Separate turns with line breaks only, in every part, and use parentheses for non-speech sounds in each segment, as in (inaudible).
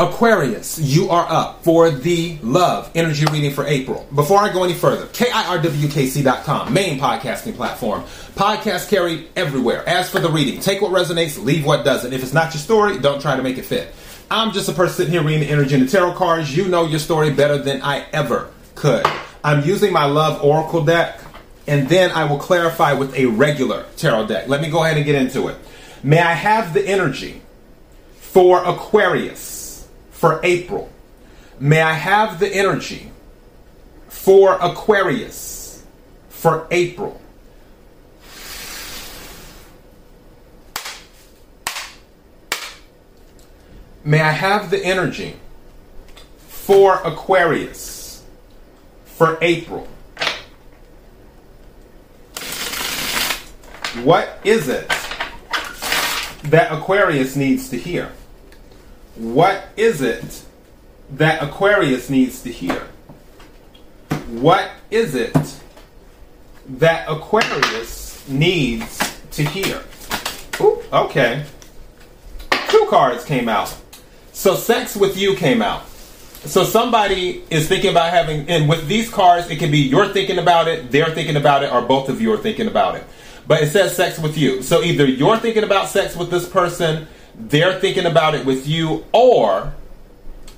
Aquarius, you are up for the love energy reading for April. Before I go any further, KIRWKC.com, main podcasting platform. Podcast carried everywhere. As for the reading, take what resonates, leave what doesn't. If it's not your story, don't try to make it fit. I'm just a person sitting here reading the energy in the tarot cards. You know your story better than I ever could. I'm using my love oracle deck, and then I will clarify with a regular tarot deck. Let me go ahead and get into it. May I have the energy for Aquarius? For April. May I have the energy for Aquarius for April. May I have the energy for Aquarius for April. What is it that Aquarius needs to hear? What is it that Aquarius needs to hear? What is it that Aquarius needs to hear? Ooh, okay. Two cards came out. So sex with you came out. So somebody is thinking about having, and with these cards, it can be you're thinking about it, they're thinking about it, or both of you are thinking about it. But it says sex with you. So either you're thinking about sex with this person, they're thinking about it with you, or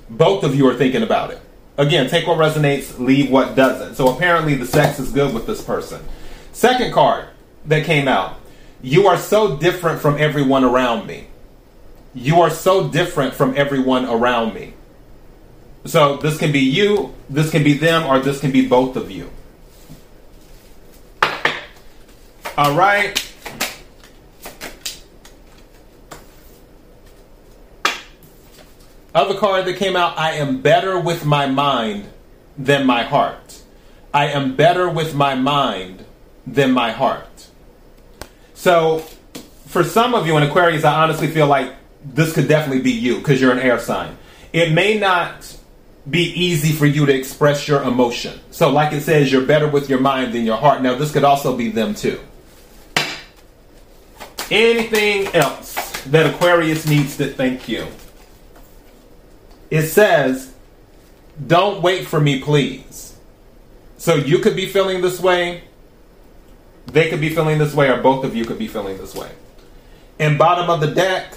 both of you are thinking about it. Again, take what resonates, leave what doesn't. So apparently the sex is good with this person. Second card that came out You are so different from everyone around me. You are so different from everyone around me. So this can be you, this can be them, or this can be both of you. All right. Other card that came out, I am better with my mind than my heart. I am better with my mind than my heart. So, for some of you in Aquarius, I honestly feel like this could definitely be you because you're an air sign. It may not be easy for you to express your emotion. So, like it says, you're better with your mind than your heart. Now, this could also be them too. Anything else that Aquarius needs to thank you? It says, Don't wait for me, please. So you could be feeling this way, they could be feeling this way, or both of you could be feeling this way. And bottom of the deck,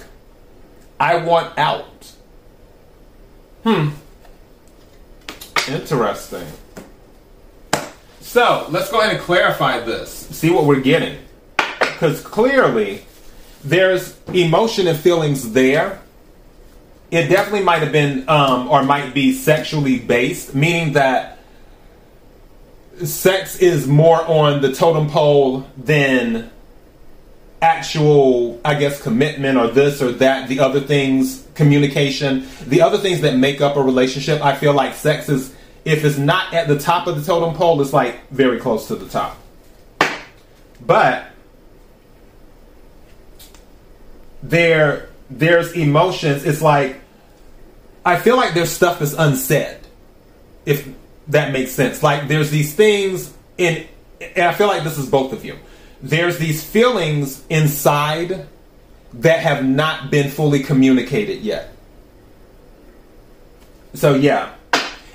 I want out. Hmm. Interesting. So let's go ahead and clarify this. See what we're getting. Because clearly, there's emotion and feelings there it definitely might have been um, or might be sexually based, meaning that sex is more on the totem pole than actual, I guess, commitment or this or that, the other things, communication, the other things that make up a relationship. I feel like sex is, if it's not at the top of the totem pole, it's like very close to the top. But there there's emotions. It's like I feel like there's stuff that's unsaid, if that makes sense. Like there's these things in, and I feel like this is both of you. There's these feelings inside that have not been fully communicated yet. So yeah,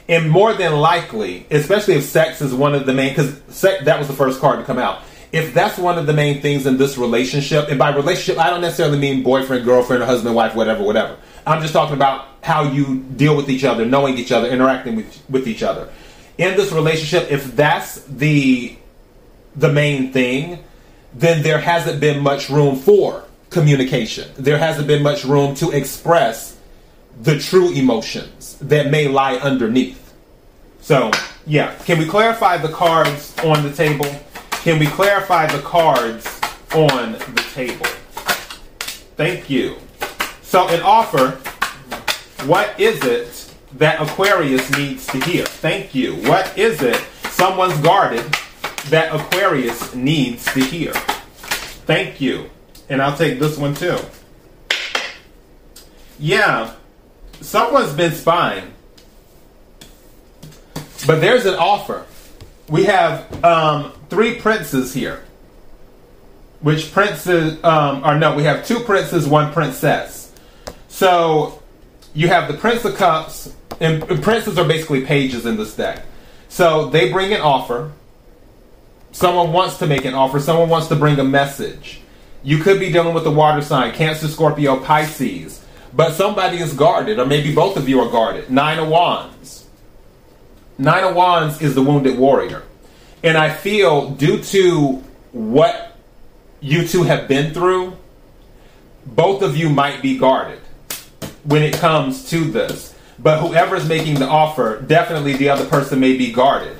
and more than likely, especially if sex is one of the main, because that was the first card to come out if that's one of the main things in this relationship, and by relationship, I don't necessarily mean boyfriend, girlfriend, or husband, wife, whatever, whatever. I'm just talking about how you deal with each other, knowing each other, interacting with, with each other. In this relationship, if that's the the main thing, then there hasn't been much room for communication. There hasn't been much room to express the true emotions that may lie underneath. So, yeah, can we clarify the cards on the table? Can we clarify the cards on the table? Thank you. So, an offer, what is it that Aquarius needs to hear? Thank you. What is it someone's guarded that Aquarius needs to hear? Thank you. And I'll take this one too. Yeah, someone's been spying. But there's an offer. We have um, three princes here. Which princes, um, or no, we have two princes, one princess. So you have the Prince of Cups, and princes are basically pages in this deck. So they bring an offer. Someone wants to make an offer. Someone wants to bring a message. You could be dealing with the water sign, Cancer, Scorpio, Pisces. But somebody is guarded, or maybe both of you are guarded. Nine of Wands. Nine of Wands is the wounded warrior. And I feel, due to what you two have been through, both of you might be guarded when it comes to this. But whoever's making the offer, definitely the other person may be guarded.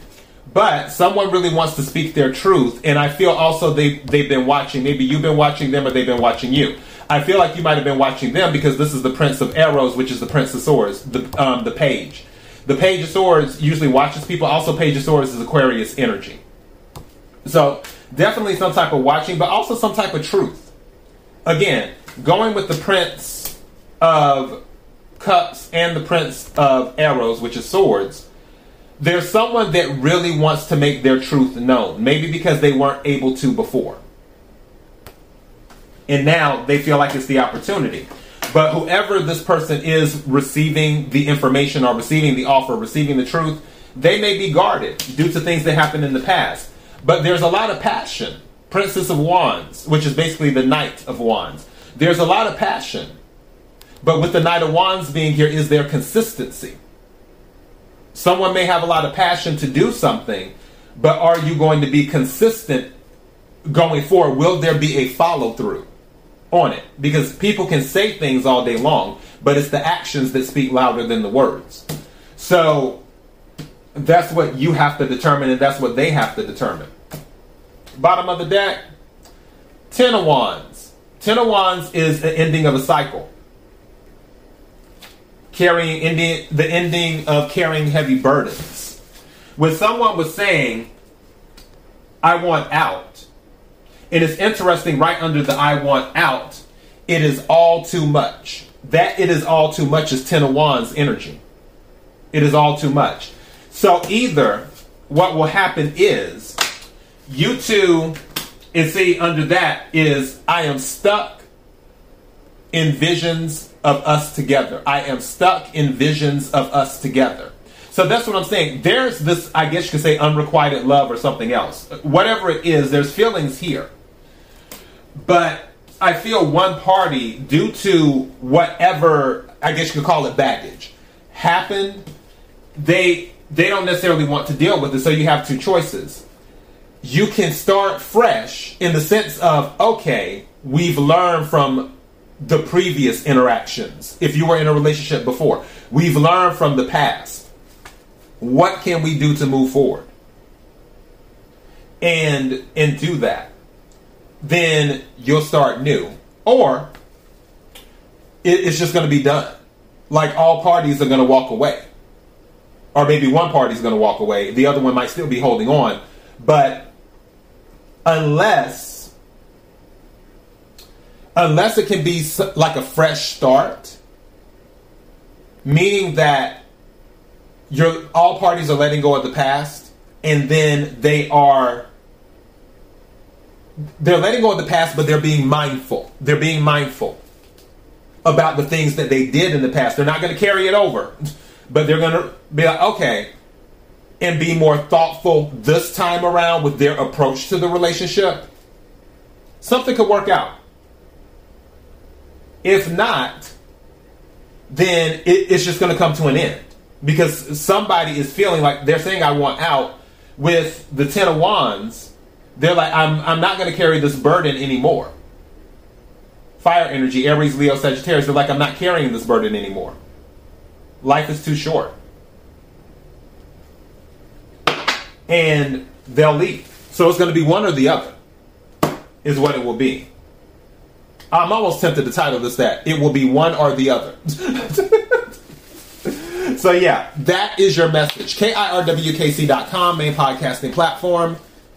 But someone really wants to speak their truth, and I feel also they they've been watching. Maybe you've been watching them, or they've been watching you. I feel like you might have been watching them because this is the Prince of Arrows, which is the Prince of Swords, the um, the Page. The Page of Swords usually watches people. Also, Page of Swords is Aquarius energy. So definitely some type of watching, but also some type of truth. Again, going with the Prince of Cups and the Prince of Arrows, which is swords, there's someone that really wants to make their truth known. Maybe because they weren't able to before. And now they feel like it's the opportunity. But whoever this person is receiving the information or receiving the offer, receiving the truth, they may be guarded due to things that happened in the past. But there's a lot of passion. Princess of Wands, which is basically the Knight of Wands. There's a lot of passion. But with the Knight of Wands being here, is there consistency? Someone may have a lot of passion to do something, but are you going to be consistent going forward? Will there be a follow through on it? Because people can say things all day long, but it's the actions that speak louder than the words. So that's what you have to determine, and that's what they have to determine. Bottom of the deck, Ten of Wands. Ten of Wands is the ending of a cycle. Carrying ending, the ending of carrying heavy burdens. When someone was saying, I want out, and it's interesting, right under the I want out, it is all too much. That it is all too much is Ten of Wands energy. It is all too much. So either what will happen is you two, and see under that is I am stuck in visions of us together. I am stuck in visions of us together. So that's what I'm saying. There's this, I guess you could say, unrequited love or something else. Whatever it is, there's feelings here. But I feel one party, due to whatever, I guess you could call it baggage, happened, they they don't necessarily want to deal with it. So you have two choices. You can start fresh in the sense of, okay, we've learned from the previous interactions. If you were in a relationship before, we've learned from the past. What can we do to move forward? And and do that. Then you'll start new. Or it, it's just going to be done. Like all parties are going to walk away or maybe one party's going to walk away, the other one might still be holding on. But unless unless it can be like a fresh start, meaning that you're all parties are letting go of the past and then they are they're letting go of the past but they're being mindful. They're being mindful about the things that they did in the past. They're not going to carry it over. but they're going to be like, okay, and be more thoughtful this time around with their approach to the relationship, something could work out. If not, then it, it's just going to come to an end because somebody is feeling like they're saying, I want out with the Ten of Wands. They're like, I'm, I'm not going to carry this burden anymore. Fire energy, Aries, Leo, Sagittarius, they're like, I'm not carrying this burden anymore. Life is too short. And they'll leave. So it's going to be one or the other, is what it will be. I'm almost tempted to title this that. It will be one or the other. (laughs) so, yeah, that is your message. KIRWKC.com, main podcasting platform.